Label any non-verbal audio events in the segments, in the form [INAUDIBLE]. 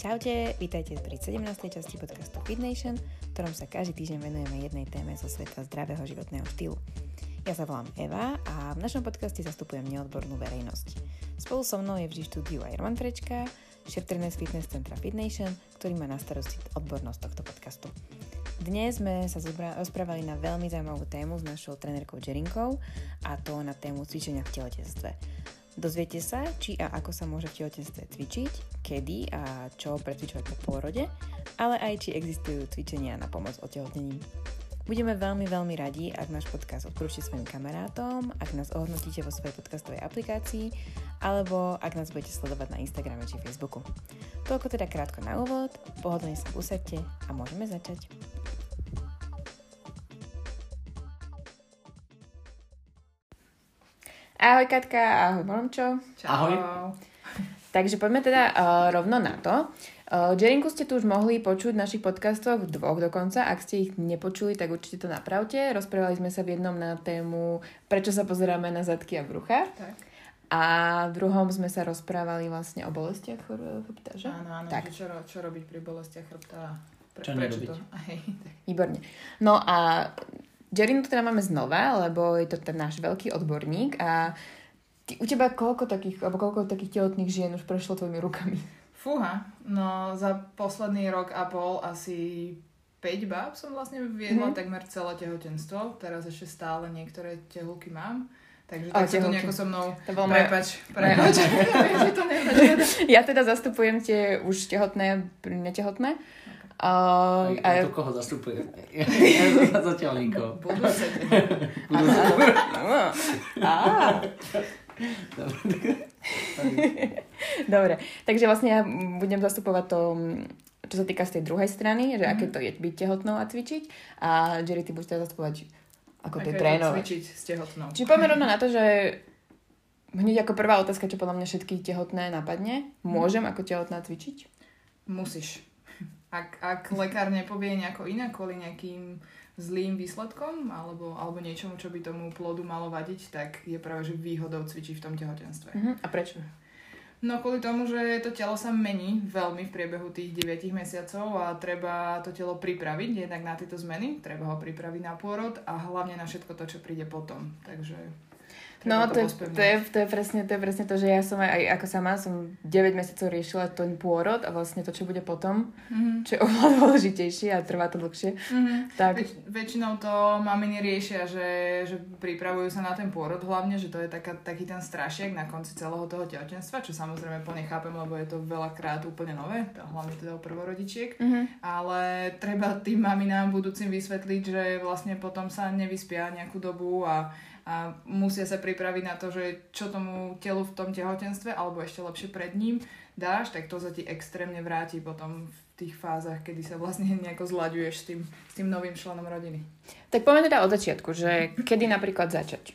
Čaute, vítajte pri 17. časti podcastu Fit Nation, v ktorom sa každý týždeň venujeme jednej téme zo sveta zdravého životného štýlu. Ja sa volám Eva a v našom podcaste zastupujem neodbornú verejnosť. Spolu so mnou je vždy štúdiu aj Roman Prečka, šéf z fitness centra Fit Nation, ktorý má na starosti odbornosť tohto podcastu. Dnes sme sa rozprávali na veľmi zaujímavú tému s našou trenérkou Jerinkou a to na tému cvičenia v tehotenstve. Dozviete sa, či a ako sa môže v tehotenstve cvičiť, kedy a čo precvičovať po pôrode, ale aj či existujú cvičenia na pomoc otehotnením. Budeme veľmi, veľmi radi, ak náš podcast odporúčite svojim kamarátom, ak nás ohodnotíte vo svojej podcastovej aplikácii, alebo ak nás budete sledovať na Instagrame či Facebooku. Toľko teda krátko na úvod, pohodlne sa usadte a môžeme začať. Ahoj Katka, ahoj Momčo. Ahoj. Takže poďme teda uh, rovno na to. Uh, Jerinku ste tu už mohli počuť v našich podcastoch, dvoch dokonca. Ak ste ich nepočuli, tak určite to napravte. Rozprávali sme sa v jednom na tému, prečo sa pozeráme na zadky a brucha. Tak. A v druhom sme sa rozprávali vlastne o bolestiach chrbta, že? Áno, áno, Tak. že čo, čo robiť pri bolestiach chrbta. Pre, Čo prečo nerobiť. to? [LAUGHS] Tak. Výborne. No a Jerinu teda máme znova, lebo je to ten náš veľký odborník a ty, u teba koľko takých, alebo koľko takých tehotných žien už prešlo tvojimi rukami? Fúha, no za posledný rok a pol asi 5 báb som vlastne viedla Mhm. takmer celé tehotenstvo. Teraz ešte stále niektoré tehulky mám. Takže tak sa to nejako so mnou... To bol. Prepač, prepač. Ja teda zastupujem tie už tehotné, netehotné. Uh, A a, to koho zastupuje? Zatiaľ nikoho. Budúce. á, Dobre, takže vlastne ja budem zastupovať to, čo sa týka z tej druhej strany, že aké to je byť tehotnou a cvičiť. A Jerry, ty budeš teda zastupovať ako je trénovať. Cvičiť s tehotnou. Čiže poďme rovno na to, že hneď ako prvá otázka, čo podľa mňa všetky tehotné napadne. Môžem ako tehotná cvičiť? Musíš. Ak, ak lekár nepovie nejako inak kvôli nejakým zlým výsledkom alebo, alebo niečomu, čo by tomu plodu malo vadiť, tak je práve že výhodou cvičiť v tom tehotenstve. Uh-huh. A prečo? No kvôli tomu, že to telo sa mení veľmi v priebehu tých 9 mesiacov a treba to telo pripraviť jednak na tieto zmeny, treba ho pripraviť na pôrod a hlavne na všetko to, čo príde potom. Takže No, to, je, pospevňovať. to, je, to, je presne, to je presne to, že ja som aj, aj ako sama som 9 mesiacov riešila ten pôrod a vlastne to, čo bude potom, Mhm. čo je oveľa dôležitejšie a trvá to dlhšie. Mhm. Tak, Väč- väčšinou to maminy riešia, že, že pripravujú sa na ten pôrod hlavne, že to je taká, taký ten strašiek na konci celého toho tehotenstva, čo samozrejme plne chápem, lebo je to veľakrát úplne nové, to hlavne teda u prvorodičiek. uh-huh. Ale treba tým maminám budúcim vysvetliť, že vlastne potom sa nevyspia nejakú dobu a, a musia sa pripraviť na to, že čo tomu telu v tom tehotenstve, alebo ešte lepšie pred ním dáš, tak to sa ti extrémne vráti potom v tých fázach, kedy sa vlastne [LAUGHS] nejako zlaďuješ s tým, s tým novým členom rodiny. tak poďme teda od začiatku, že kedy napríklad začať?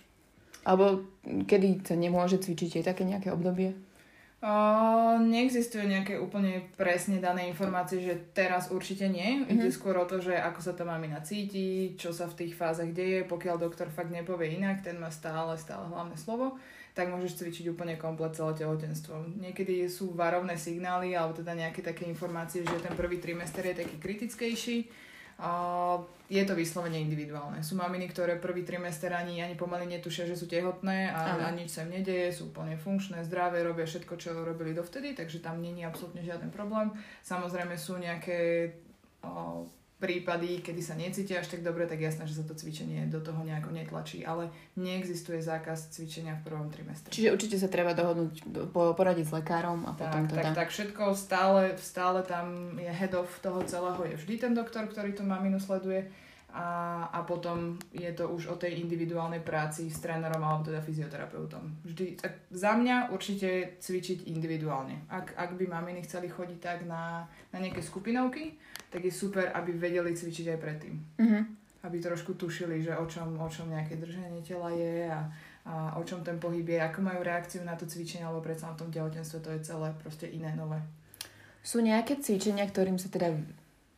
Alebo kedy sa nemôže cvičiť, je také nejaké obdobie? O, neexistuje nejaké úplne presne dané informácie, že teraz určite nie. Mm-hmm. Ide skôr o to, že ako sa tá mamina cíti, čo sa v tých fázach deje. Pokiaľ doktor fakt nepovie inak, ten má stále, stále hlavné slovo, tak môžeš cvičiť úplne komplet celé tehotenstvo. Niekedy sú varovné signály alebo teda nejaké také informácie, že ten prvý trimester je taký kritickejší. Je to vyslovene individuálne. Sú maminy, ktoré prvý trimester ani, ani pomaly netušia, že sú tehotné a, a nič sa im nedeje, sú úplne funkčné, zdravé, robia všetko, čo robili dovtedy, takže tam není absolútne žiaden problém. Samozrejme sú nejaké o, prípady, kedy sa necítia až tak dobre, tak jasné, že sa to cvičenie do toho nejako netlačí, ale neexistuje zákaz cvičenia v prvom trimestre. Čiže určite sa treba dohodnúť, po- poradiť s lekárom a potom Tak, teda... tak, tak všetko stále, stále tam je head of toho celého, je vždy ten doktor, ktorý tú maminu sleduje a, a potom je to už o tej individuálnej práci s trénerom alebo teda fyzioterapeutom. Vždy, tak za mňa určite cvičiť individuálne. Ak, ak by maminy chceli chodiť tak na, na nejaké skupinovky, tak je super, aby vedeli cvičiť aj predtým. Uh-huh. Aby trošku tušili, že o čom, o čom nejaké držanie tela je a, a o čom ten pohyb je, ako majú reakciu na to cvičenie, alebo predsa na tom tehotenstve to je celé proste iné, nové. Sú nejaké cvičenia, ktorým sa teda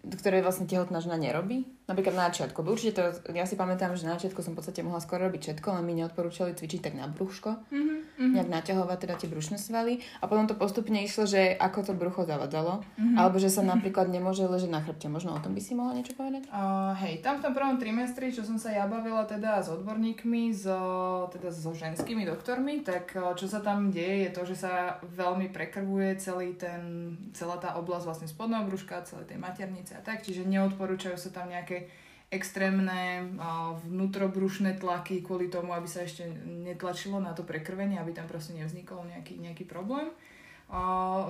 ktoré vlastne tehotná žena nerobí. Napríklad na začiatku. Určite to, ja si pamätám, že na začiatku som v podstate mohla skoro robiť všetko, len mi neodporúčali cvičiť tak na brúško. Mm-hmm. mm-hmm. nejak naťahovať teda tie brušné svaly a potom to postupne išlo, že ako to brucho zavadzalo, mm-hmm. alebo že sa napríklad nemôže ležať na chrbte. Možno o tom by si mohla niečo povedať? Uh, hej, tam v tom prvom trimestri, čo som sa ja bavila teda s odborníkmi, so, teda so ženskými doktormi, tak čo sa tam deje je to, že sa veľmi prekrvuje celý ten, celá tá oblasť vlastne spodného brúška, celé tej maternice a tak, čiže neodporúčajú sa tam nejaké extrémne vnútrobrušné tlaky kvôli tomu, aby sa ešte netlačilo na to prekrvenie, aby tam proste nevznikol nejaký, nejaký problém.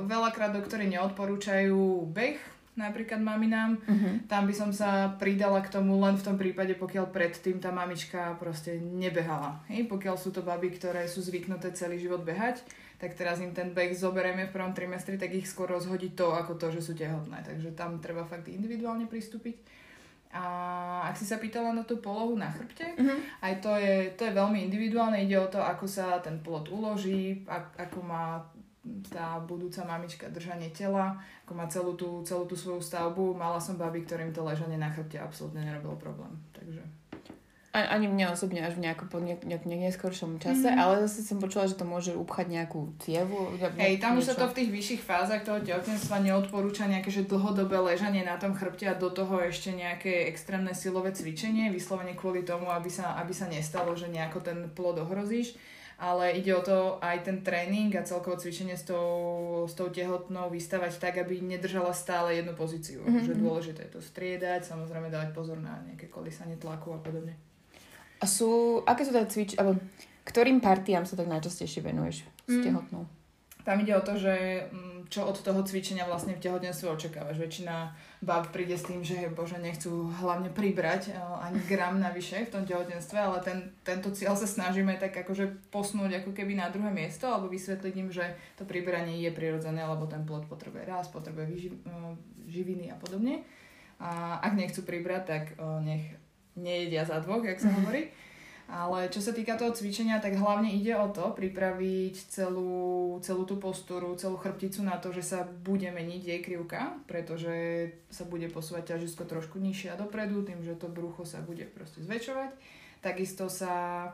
Veľakrát doktory neodporúčajú beh, napríklad maminám. Uh-huh. Tam by som sa pridala k tomu len v tom prípade, pokiaľ predtým tá mamička proste nebehala. Hej? Pokiaľ sú to baby, ktoré sú zvyknuté celý život behať, tak teraz im ten beh zoberieme v prvom trimestri, tak ich skôr rozhodí to, ako to, že sú tehotné. Takže tam treba fakt individuálne pristúpiť. A ak si sa pýtala na tú polohu na chrbte, uh-huh. aj to je, to je veľmi individuálne, ide o to, ako sa ten plod uloží, ako má tá budúca mamička držanie tela, ako má celú tú, celú tú svoju stavbu. Mala som baby, ktorým to ležanie na chrbte absolútne nerobilo problém. Takže ani mne osobne až v nejakom nejak, nejak, neskoršom čase, mm-hmm. ale zase som počula, že to môže upchať nejakú cievu. Hej, tam už sa to v tých vyšších fázach toho tehotenstva neodporúča nejaké že dlhodobé ležanie na tom chrbte a do toho ešte nejaké extrémne silové cvičenie, vyslovene kvôli tomu, aby sa, aby sa nestalo, že nejako ten plod ohrozíš ale ide o to aj ten tréning a celkovo cvičenie s tou, s tou tehotnou vystavať tak, aby nedržala stále jednu pozíciu. Mm-hmm. Že dôležité je to striedať, samozrejme dávať pozor na nejaké kolísanie tlaku a podobne. A sú, aké sú teda cvič, alebo ktorým partiám sa tak najčastejšie venuješ s mm. tehotnou? Tam ide o to, že mm, čo od toho cvičenia vlastne v tehotenstve očakávaš. Väčšina bab príde s tým, že bože, nechcú hlavne pribrať e, ani gram navyše v tom tehotenstve, ale ten, tento cieľ sa snažíme tak akože posnúť ako keby na druhé miesto alebo vysvetliť im, že to pribranie je prirodzené, lebo ten plod potrebuje rast, potrebuje vyži, e, živiny a podobne. A ak nechcú pribrať, tak e, nech nejedia za dvoch, jak sa mhm. hovorí. Ale čo sa týka toho cvičenia, tak hlavne ide o to pripraviť celú, celú tú postúru, celú chrbticu na to, že sa bude meniť jej krivka, pretože sa bude posúvať ťažisko trošku nižšie a dopredu, tým, že to brucho sa bude proste zväčšovať. Takisto sa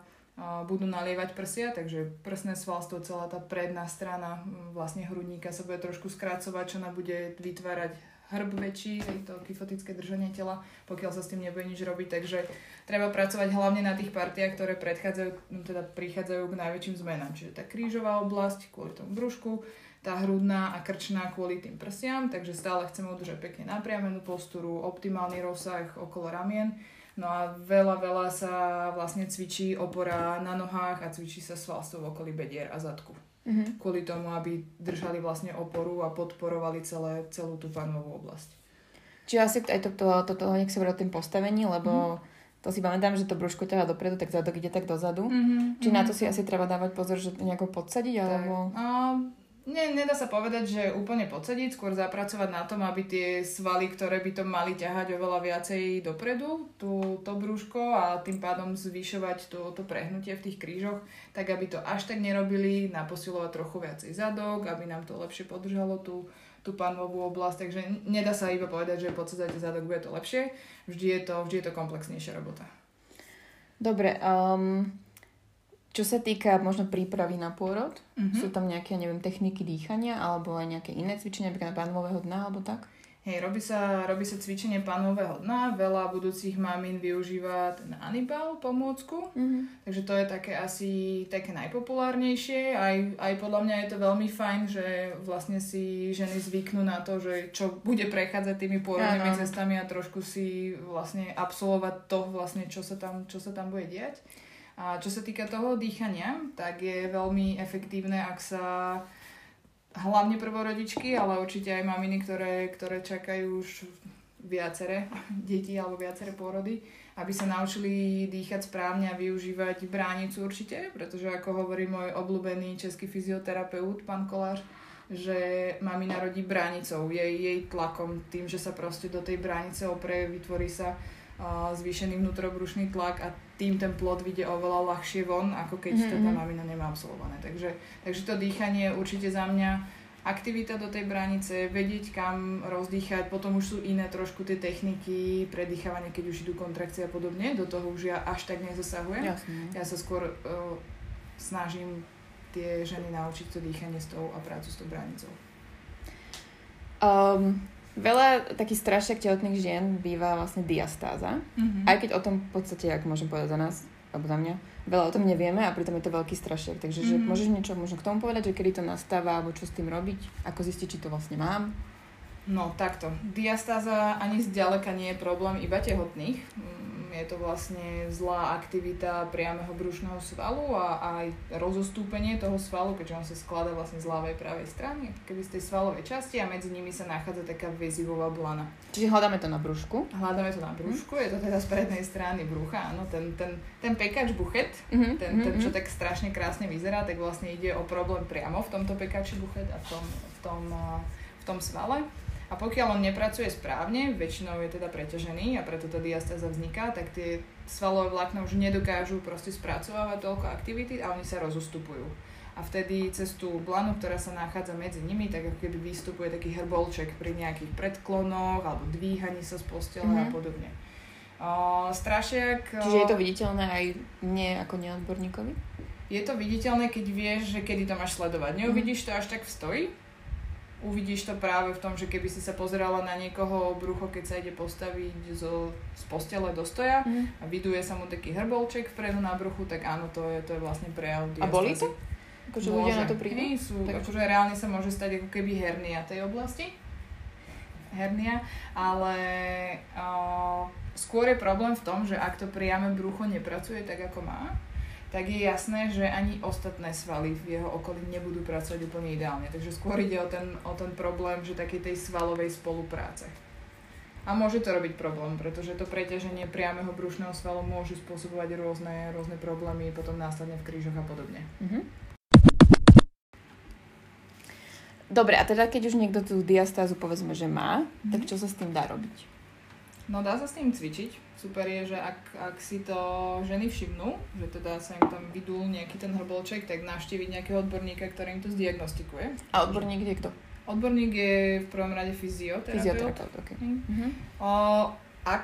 budú nalievať prsia, takže prsné svalstvo, celá tá predná strana vlastne hrudníka sa bude trošku skracovať, čo nám bude vytvárať hrb väčší, hej, to kyfotické držanie tela, pokiaľ sa s tým nebude nič robiť. Takže treba pracovať hlavne na tých partiách, ktoré predchádzajú, no teda prichádzajú k najväčším zmenám. Čiže tá krížová oblasť kvôli tomu brúšku, tá hrudná a krčná kvôli tým prsiam, takže stále chceme udržať pekne napriamenú posturu, optimálny rozsah okolo ramien. No a veľa, veľa sa vlastne cvičí opora na nohách a cvičí sa svalstvo v okolí bedier a zadku mm-hmm. kvôli tomu, aby držali vlastne oporu a podporovali celé, celú tú panovú oblasť. Čiže asi aj toto, to, to, nech sa tým postavení, lebo mm-hmm. to si pamätám, že to brúško ťaha dopredu, tak zadok ide tak dozadu. Mm-hmm. Či mm-hmm. na to si asi treba dávať pozor, že to nejako podsadiť, alebo... Um, Ne, nedá sa povedať, že úplne podsadiť, skôr zapracovať na tom, aby tie svaly, ktoré by to mali ťahať oveľa viacej dopredu, tú, to brúško a tým pádom zvyšovať to, to prehnutie v tých krížoch, tak aby to až tak nerobili, naposilovať trochu viacej zadok, aby nám to lepšie podržalo tú, tú panovú oblasť, takže nedá sa iba povedať, že podsadzate zadok, bude to lepšie, vždy je to, vždy je to komplexnejšia robota. Dobre, um, čo sa týka možno prípravy na pôrod, mm-hmm. sú tam nejaké, neviem, techniky dýchania alebo aj nejaké iné cvičenia, napríklad na pánového dna alebo tak? Hej, robí sa, robí sa cvičenie pánového dna, veľa budúcich mamín využíva ten Anibal pomôcku, mm-hmm. takže to je také asi také najpopulárnejšie, aj, aj podľa mňa je to veľmi fajn, že vlastne si ženy zvyknú na to, že čo bude prechádzať tými pôrodnými cestami a trošku si vlastne absolvovať to vlastne, čo sa tam, čo sa tam bude diať. A čo sa týka toho dýchania, tak je veľmi efektívne, ak sa hlavne prvorodičky, ale určite aj maminy, ktoré, ktoré čakajú už viacere [LAUGHS] deti alebo viacere pôrody, aby sa naučili dýchať správne a využívať bránicu určite, pretože ako hovorí môj obľúbený český fyzioterapeut, pán Kolář, že mami narodí bránicou, jej, jej tlakom, tým, že sa proste do tej bránice oprie, vytvorí sa zvýšený vnútrobrušný tlak a tým ten plod vyjde oveľa ľahšie von, ako keď mm-hmm. tá mamina nemá absolvované. Takže, takže to dýchanie určite za mňa aktivita do tej bránice, vedieť kam rozdýchať, potom už sú iné trošku tie techniky, predýchávanie, keď už idú kontrakcie a podobne, do toho už ja až tak nezasahujem. Jasne. Ja sa skôr uh, snažím tie ženy naučiť to dýchanie s tou a prácu s tou bránicou? Um, veľa takých strašiak tehotných žien býva vlastne diastáza. Mm-hmm. Aj keď o tom v podstate, ak môžem povedať za nás, alebo za mňa, veľa o tom nevieme a pritom je to veľký strašiak. Takže že Mhm. môžeš niečo možno k tomu povedať, že kedy to nastáva, alebo čo s tým robiť, ako zistiť, či to vlastne mám. No takto. Diastáza ani zďaleka nie je problém iba tehotných. Je to vlastne zlá aktivita priameho brušného svalu a aj rozostúpenie toho svalu, keďže on sa skladá vlastne z ľavej pravej strany, keby z tej svalovej časti a medzi nimi sa nachádza taká väzivová blana. Čiže hľadáme to na brúšku. Hľadáme to na brúšku, je to teda z prednej strany brucha, áno, ten, ten, ten pekač buchet, Mhm, ten, ten, čo tak strašne krásne vyzerá, tak vlastne ide o problém priamo v tomto pekači buchet a v tom, v tom, a, v tom svale. A pokiaľ on nepracuje správne, väčšinou je teda preťažený a preto tá diastáza vzniká, tak tie svalové vlákna už nedokážu proste spracovávať toľko aktivity a oni sa rozostupujú. A vtedy cez tú blanu, ktorá sa nachádza medzi nimi, tak ako keby vystupuje taký hrbolček pri nejakých predklonoch alebo dvíhaní sa z postele a Mhm. podobne. O, strašiak... Čiže je to viditeľné aj mne ako neodborníkovi? Je to viditeľné, keď vieš, že kedy to máš sledovať. Neuvidíš to až tak v stoji. Uvidíš to práve v tom, že keby si sa pozerala na niekoho brucho, keď sa ide postaviť zo, z postele do stoja Mhm. a viduje sa mu taký hrbolček vpredu na bruchu, tak áno, to je, to je vlastne prejav A bolí diastázy. to? Akože ľudia na to prídu? Sú, Tak- akože reálne sa môže stať ako keby hernia tej oblasti. Hernia, ale uh, skôr je problém v tom, že ak to priame brucho nepracuje tak, ako má, tak je jasné, že ani ostatné svaly v jeho okolí nebudú pracovať úplne ideálne. Takže skôr ide o ten, o ten problém, že takej tej svalovej spolupráce. A môže to robiť problém, pretože to preťaženie priameho brušného svalu môže spôsobovať rôzne, rôzne problémy potom následne v krížoch a podobne. Mhm. Dobre, a teda keď už niekto tú diastázu povedzme, že má, Mhm. tak čo sa s tým dá robiť? No dá sa s tým cvičiť. Super je, že ak, ak si to ženy všimnú, že teda sa im tam vydul nejaký ten hrbolček, tak navštíviť nejakého odborníka, ktorý im to zdiagnostikuje. A odborník je kto? Odborník je v prvom rade fyzioterapeut. Fyzioterapeut, ok. Hm. Mhm. O, ak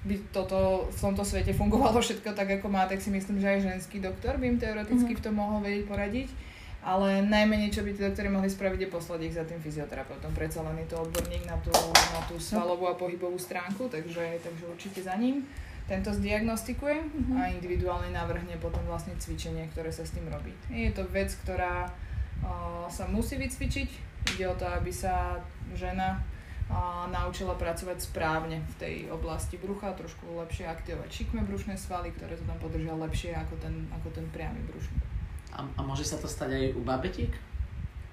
by toto v tomto svete fungovalo všetko tak, ako má, tak si myslím, že aj ženský doktor by im teoreticky Mhm. v tom mohol vedieť poradiť. Ale najmenej, čo by tí doktori mohli spraviť, je poslať ich za tým fyzioterapeutom. Predsa len je to odborník na tú, na tú svalovú a pohybovú stránku, takže, takže určite za ním. Tento zdiagnostikuje Mhm. a individuálne navrhne potom vlastne cvičenie, ktoré sa s tým robí. Je to vec, ktorá o, sa musí vycvičiť. Ide o to, aby sa žena a naučila pracovať správne v tej oblasti brucha, trošku lepšie aktivovať šikme brušné svaly, ktoré to tam podržia lepšie ako ten, ako ten priamy brušný. A, a môže sa to stať aj u babetiek?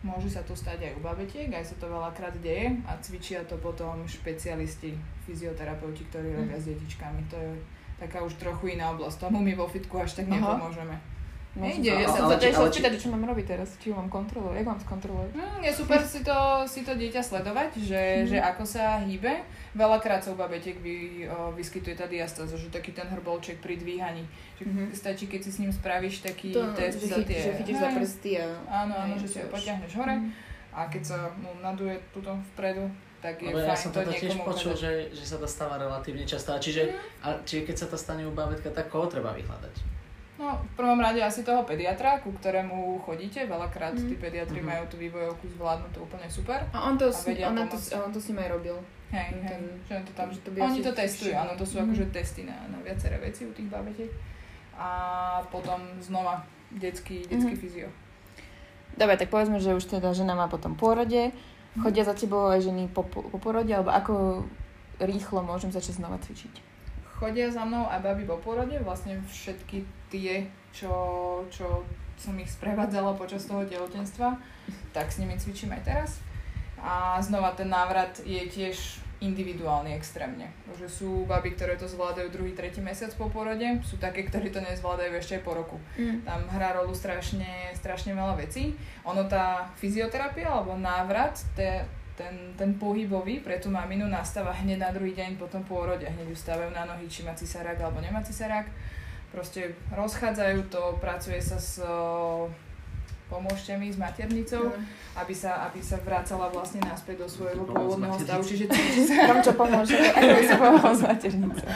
Môže sa to stať aj u babetiek, aj sa to veľakrát deje a cvičia to potom špecialisti, fyzioterapeuti, ktorí robia s detičkami. To je taká už trochu iná oblasť. Tomu my vo fitku až tak Aha. nepomôžeme. Môžem Nejde, ja ja sa- či- spýtať, čo mám robiť teraz, či ju mám kontrolovať, jak mám skontrolovať. Mm, je super si to, si to dieťa sledovať, že, Mhm. že ako sa hýbe. Veľakrát sa u babetiek vy, o, vyskytuje tá diastáza, že taký ten hrbolček pri dvíhaní. Že Mhm. Stačí, keď si s ním spravíš taký To, test že, za tie... že chytíš za prsty a... Áno, áno, že si ho potiahneš hore Mhm. a keď sa mu naduje tuto vpredu, tak je Lebo ja fajn som to tiež počul, že, že sa to stáva relatívne často. A čiže, a čiže keď sa to stane u babetka, tak koho treba vyhľadať? No, v prvom rade asi toho pediatra, ku ktorému chodíte. Veľakrát Mhm. tí pediatri Mhm. majú tú vývojovku zvládnutú úplne super. A on to, A s, ona to, on to s ním aj robil. Hej, hej, ten- že on to tam, že to by oni to testujú, áno, to sú Mhm. akože testy na, na viaceré veci u tých babetiek. A potom znova detský, detský Mhm. fyzio. Dobre, tak povedzme, že už teda žena má potom pôrode. Chodia za tebou aj ženy po, po, po porode, alebo ako rýchlo môžem začať znova cvičiť? Chodia za mnou aj baby po porode, vlastne všetky tie, čo, čo som ich sprevádzala počas toho tehotenstva, tak s nimi cvičím aj teraz. A znova ten návrat je tiež individuálny extrémne. Takže sú baby, ktoré to zvládajú druhý, tretí mesiac po porode, sú také, ktorí to nezvládajú ešte aj po roku. Mm. Tam hrá rolu strašne, strašne veľa vecí. Ono tá fyzioterapia alebo návrat, te, ten, ten pohybový pre tú maminu nastáva hneď na druhý deň po tom pôrode. Hneď ju stavajú na nohy, či má cisarák alebo nemá cisarák. Proste rozchádzajú to, pracuje sa s pomôžte mi s maternicou, Mm. aby sa, aby sa vracala vlastne naspäť do svojho pôvodného stavu. Čiže [LAUGHS] sa. Tam čo pomôže, [LAUGHS] ako si pomohol s maternicou.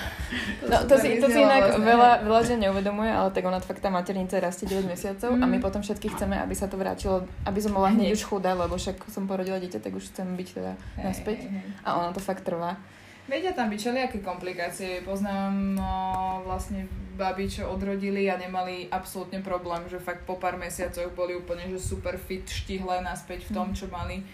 No to si, to si inak vlastne. veľa, veľa žien neuvedomuje, ale tak ona fakt tá maternica rastie 9 mesiacov a my Mm. potom všetky chceme, aby sa to vrátilo, aby som bola hneď už chudá, lebo však som porodila dieťa, tak už chcem byť teda naspäť. Hej, hej, hej. A ono to fakt trvá. Vedia tam byť všelijaké komplikácie. Poznám no, vlastne baby, čo odrodili a nemali absolútne problém, že fakt po pár mesiacoch boli úplne že super fit, štihlé naspäť v tom, čo mali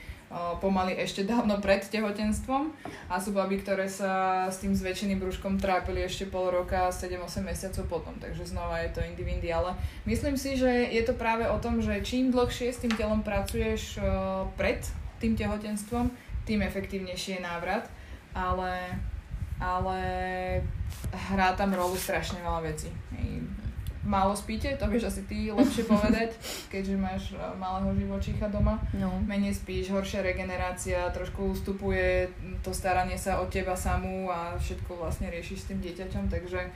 pomaly ešte dávno pred tehotenstvom. A sú baby, ktoré sa s tým zväčšeným brúškom trápili ešte pol roka, 7-8 mesiacov potom. Takže znova je to indivindy. Ale myslím si, že je to práve o tom, že čím dlhšie s tým telom pracuješ pred tým tehotenstvom, tým efektívnejší je návrat ale, ale hrá tam rolu strašne veľa vecí. Hej. Málo spíte, to vieš asi ty lepšie [LAUGHS] povedať, keďže máš e, malého živočícha doma. No. Menej spíš, horšia regenerácia, trošku ustupuje to staranie sa o teba samú a všetko vlastne riešiš s tým dieťaťom, takže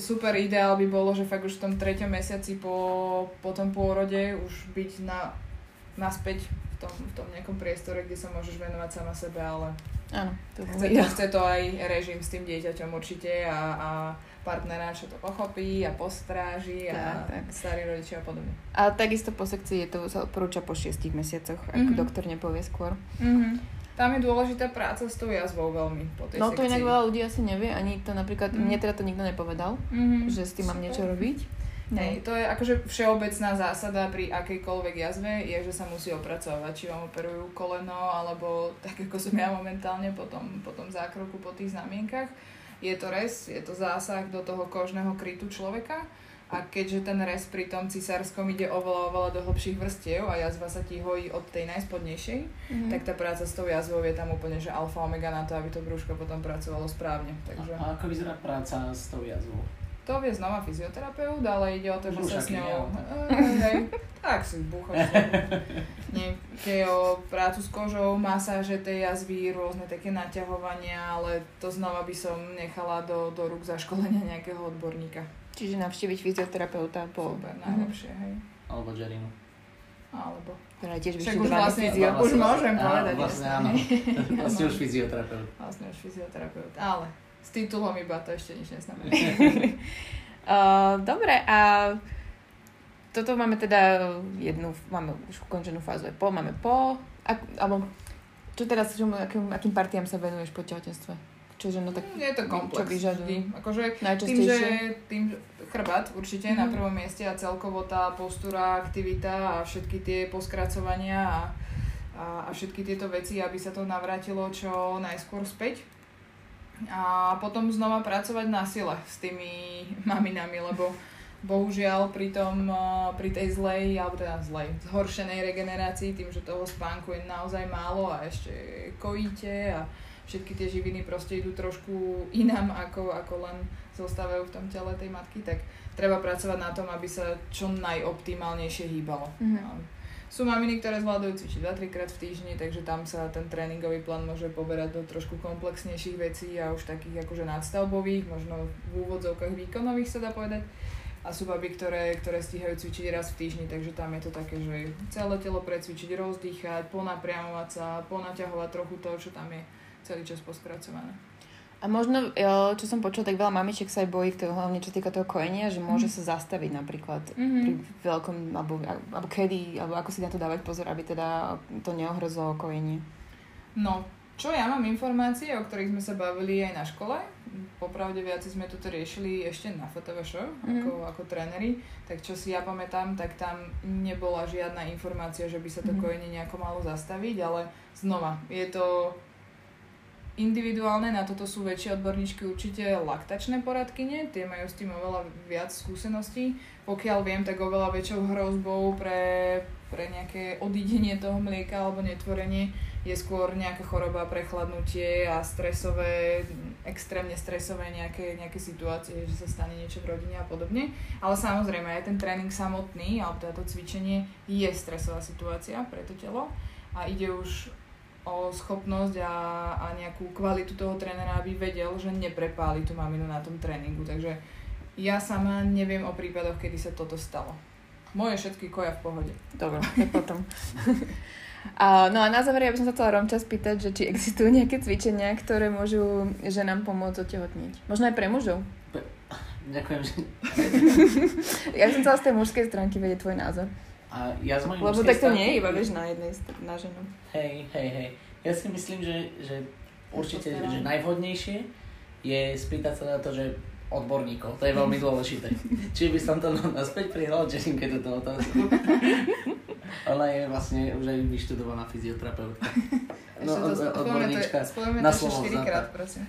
super ideál by bolo, že fakt už v tom treťom mesiaci po, po tom pôrode už byť na, naspäť tom, v tom nejakom priestore, kde sa môžeš venovať sama sebe, ale Áno, to Chce to, chce to aj režim s tým dieťaťom určite a, a partnera, čo to pochopí a postráži a Tak, tak. starí rodičia a podobne. A takisto po sekcii je to, sa odporúča po 6 mesiacoch, ak Mhm. doktor nepovie skôr. Mm-hmm. Tam je dôležitá práca s tou jazvou veľmi po tej No to sekcii. inak veľa ľudí asi nevie, ani to napríklad, Mhm. mne teda to nikto nepovedal, mm-hmm. že s tým mám niečo robiť. No. Hej, to je akože všeobecná zásada pri akejkoľvek jazve, je, že sa musí opracovať, či vám operujú koleno, alebo tak ako som ja momentálne po tom, po tom zákroku, po tých znamienkach. Je to res, je to zásah do toho kožného krytu človeka a keďže ten rez pri tom cisárskom ide oveľa, oveľa do hlbších vrstiev a jazva sa ti hojí od tej najspodnejšej, Mhm. tak tá práca s tou jazvou je tam úplne že alfa omega na to, aby to brúško potom pracovalo správne. Takže... A ako vyzerá práca s tou jazvou? To vie znova fyzioterapeut, ale ide o to, že sa s ňou... tak si búchaš. Nie, ide o prácu s kožou, masáže tej jazvy, rôzne také naťahovania, ale to znova by som nechala do, do rúk zaškolenia nejakého odborníka. Čiže navštíviť fyzioterapeuta po... Super, Mhm. najlepšie, hej. Alebo Jerinu? Alebo... Teda tiež Však už vlastne, fyzio. už môžem povedať. Vlastne áno. [LAUGHS] Vlastne už fyzioterapeut. Vlastne už fyzioterapeut, ale s titulom iba to ešte nič neznamená. Uh, [LAUGHS] [LAUGHS] dobre, a toto máme teda jednu, máme už ukončenú fázu, je po, máme po, ak, alebo čo teraz, čomu, akým, akým partiám sa venuješ po tehotenstve? Čože no tak, Je to komplex. čo vyžadujú? vždy. Akože tým, že tým, chrbát určite Mhm. na prvom mieste a celkovo tá postura, aktivita a všetky tie poskracovania a, a, a všetky tieto veci, aby sa to navrátilo čo najskôr späť. A potom znova pracovať na sile s tými maminami, lebo bohužiaľ pri, tom, eh, pri tej zlej, alebo teda zlej, zhoršenej regenerácii, tým, že toho spánku je naozaj málo a ešte kojíte a všetky tie živiny proste idú trošku inám, ako, ako len zostávajú v tom tele tej matky, tak treba pracovať na tom, aby sa čo najoptimálnejšie hýbalo. Mhm. Sú maminy, ktoré zvládajú cvičiť 2-3 krát v týždni, takže tam sa ten tréningový plán môže poberať do trošku komplexnejších vecí a už takých akože nadstavbových, možno v úvodzovkách výkonových sa dá povedať. A sú baby, ktoré, ktoré stíhajú cvičiť raz v týždni, takže tam je to také, že celé telo precvičiť, rozdýchať, ponapriamovať sa, ponaťahovať trochu to, čo tam je celý čas poskracované. A možno, e, čo som počula, tak veľa mamičiek sa aj bojí, to, hlavne čo týka toho kojenia, že môže sa zastaviť napríklad Mhm. pri veľkom, alebo, alebo kedy, alebo ako si na to dávať pozor, aby teda to neohrozilo kojenie. No, čo ja mám informácie, o ktorých sme sa bavili aj na škole, popravde viac sme toto riešili ešte na FTVŠ, Mhm. ako, ako tréneri, tak čo si ja pamätám, tak tam nebola žiadna informácia, že by sa to Mhm. kojenie nejako malo zastaviť, ale znova, je to individuálne, na toto sú väčšie odborníčky určite laktačné poradkyne, tie majú s tým oveľa viac skúseností. Pokiaľ viem, tak oveľa väčšou hrozbou pre, pre nejaké odídenie toho mlieka alebo netvorenie je skôr nejaká choroba, prechladnutie a stresové, extrémne stresové nejaké, nejaké situácie, že sa stane niečo v rodine a podobne. Ale samozrejme aj ten tréning samotný, alebo teda to cvičenie je stresová situácia pre to telo a ide už o schopnosť a, a nejakú kvalitu toho trénera, aby vedel, že neprepáli tú maminu na tom tréningu. Takže ja sama neviem o prípadoch, kedy sa toto stalo. Moje všetky koja v pohode. Dobre, tak potom. [LAUGHS] A, no a na záver ja by som sa chcela Romča spýtať, že či existujú nejaké cvičenia, ktoré môžu ženám pomôcť otehotniť. Možno aj pre mužov. [LAUGHS] Ďakujem, že... [LAUGHS] ja som chcela z tej mužskej stránky vedieť tvoj názor. A ja z mojej Lebo tak to nie je iba, vieš, na jednej na ženu. Hej, hej, hej. Ja si myslím, že, že určite že najvhodnejšie je spýtať sa na to, že odborníkov. To je veľmi [LAUGHS] dôležité. Čiže by som to [LAUGHS] naspäť prihral Jesinke túto otázku. Ona je vlastne už aj vyštudovaná fyzioterapeutka. [LAUGHS] No, od, odborníčka na slovo 4 krát, prosím.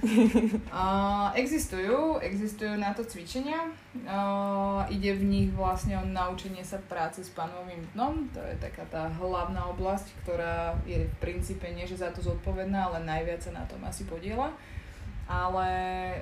[LAUGHS] uh, existujú, existujú na to cvičenia. Uh, ide v nich vlastne o naučenie sa práce s panovým dnom. To je taká tá hlavná oblasť, ktorá je v princípe nie, že za to zodpovedná, ale najviac sa na tom asi podiela. Ale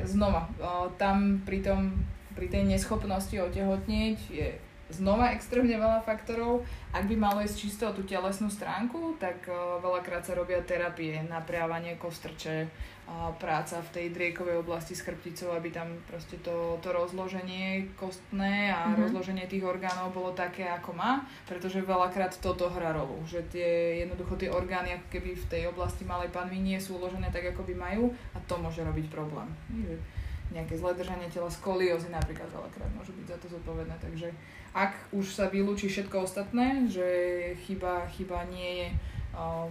znova, uh, tam pri, tom, pri tej neschopnosti otehotnieť je znova extrémne veľa faktorov. Ak by malo ísť čisto tú telesnú stránku, tak uh, veľakrát sa robia terapie, napriavanie kostrče, uh, práca v tej driekovej oblasti s chrbticou, aby tam proste to, to rozloženie kostné a mm-hmm. rozloženie tých orgánov bolo také, ako má, pretože veľakrát toto hrá rolu, že tie, jednoducho tie orgány ako keby v tej oblasti malej panvy nie sú uložené tak, ako by majú a to môže robiť problém. Nejaké zlé držanie tela, skoliózy napríklad veľakrát môžu byť za to zodpovedné, takže ak už sa vylúči všetko ostatné, že chyba, chyba nie je uh,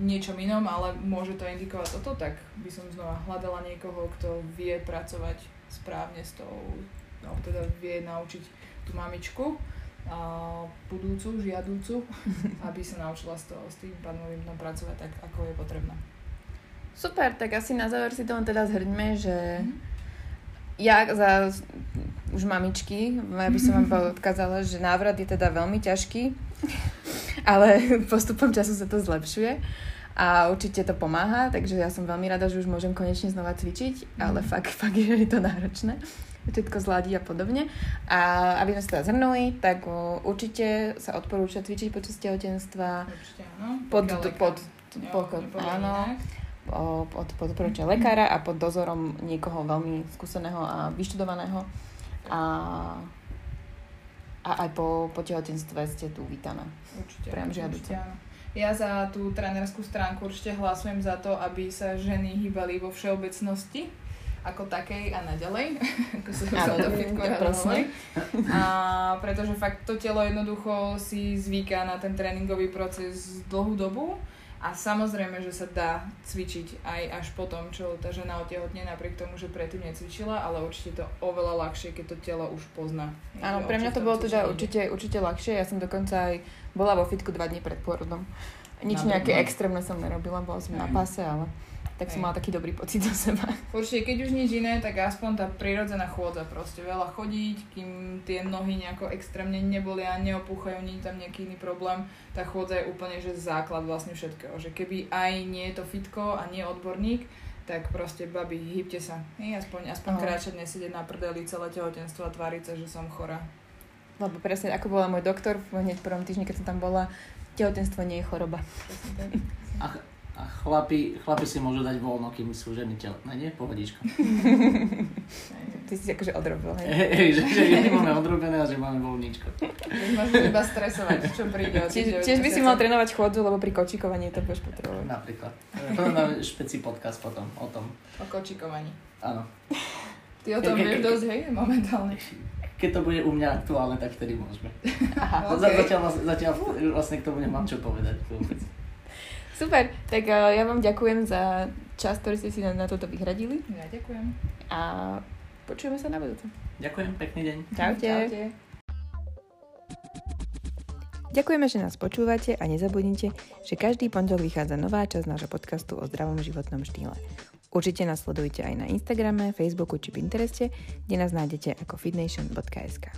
niečom inom, ale môže to indikovať toto, tak by som znova hľadala niekoho, kto vie pracovať správne s tou, no teda vie naučiť tú mamičku, a budúcu, žiadúcu, [LAUGHS] aby sa naučila s, to, s tým panovým dnom pracovať tak, ako je potrebné. Super, tak asi na záver si to teda zhrňme, že mm-hmm. ja za už mamičky, ja by som vám odkázala, že návrat je teda veľmi ťažký, ale [LAUGHS] postupom času sa to zlepšuje a určite to pomáha, takže ja som veľmi rada, že už môžem konečne znova cvičiť, ale mm. fakt, fakt je, je to náročné všetko zladiť a podobne. A aby sme sa teda zhrnuli, tak určite sa odporúča cvičiť počas tehotenstva. Určite áno. Pod, pod, pod, pod, áno. Pod, pod, pod lekára a pod dozorom niekoho veľmi skúseného a vyštudovaného a, a aj po, po tehotenstve ste tu vítané. Určite. Priam žiaduce. Ja za tú trénerskú stránku určite hlasujem za to, aby sa ženy hýbali vo všeobecnosti ako takej a naďalej, [LAUGHS] ako sa to fitko A pretože fakt to telo jednoducho si zvyká na ten tréningový proces dlhú dobu a samozrejme, že sa dá cvičiť aj až po tom, čo tá žena otehotne, napriek tomu, že predtým necvičila, ale určite to oveľa ľahšie, keď to telo už pozná. Áno, pre mňa to bolo teda určite, určite ľahšie. Ja som dokonca aj bola vo fitku dva dní pred pôrodom. Nič nejaké extrémne som nerobila, bola som na pase, ale tak som mala taký dobrý pocit do seba. Určite, keď už nič iné, tak aspoň tá prirodzená chôdza proste. Veľa chodiť, kým tie nohy nejako extrémne nebolia, neopúchajú, nie je tam nejaký iný problém. Tá chôdza je úplne že základ vlastne všetkého. Že keby aj nie je to fitko a nie odborník, tak proste babi, hýbte sa. I aspoň, aspoň kráčať, nesedieť na prdeli celé tehotenstvo a tváriť sa, že som chora. Lebo presne ako bola môj doktor hneď v prvom týždni, keď som tam bola, tehotenstvo nie je choroba. Ach, a chlapi, chlapi si môžu dať voľno, kým sú ženy tehotné, nie? Pohodička. [LAUGHS] Ty si akože odrobil, hej? Hej, že, že my máme odrobené a že máme voľníčko. Môžeš iba stresovať, čo príde. Tiež, tiež by si mal trénovať chôdzu, lebo pri kočikovaní to budeš potrebovať. Napríklad. Potom máme špeci podcast potom o tom. O kočikovaní. Áno. Ty o tom vieš dosť, hej, momentálne. Keď to bude u mňa aktuálne, tak vtedy môžeme. Aha, okay. zatiaľ, zatiaľ vlastne k tomu nemám čo povedať vôbec. Super, tak uh, ja vám ďakujem za čas, ktorý ste si na, na toto vyhradili. Ja ďakujem. A počujeme sa na budúce. Ďakujem, pekný deň. Čaute. Čaute. Ďakujeme, že nás počúvate a nezabudnite, že každý pondelok vychádza nová časť nášho podcastu o zdravom životnom štýle. Určite nás sledujte aj na Instagrame, Facebooku či Pintereste, kde nás nájdete ako fitnation.sk.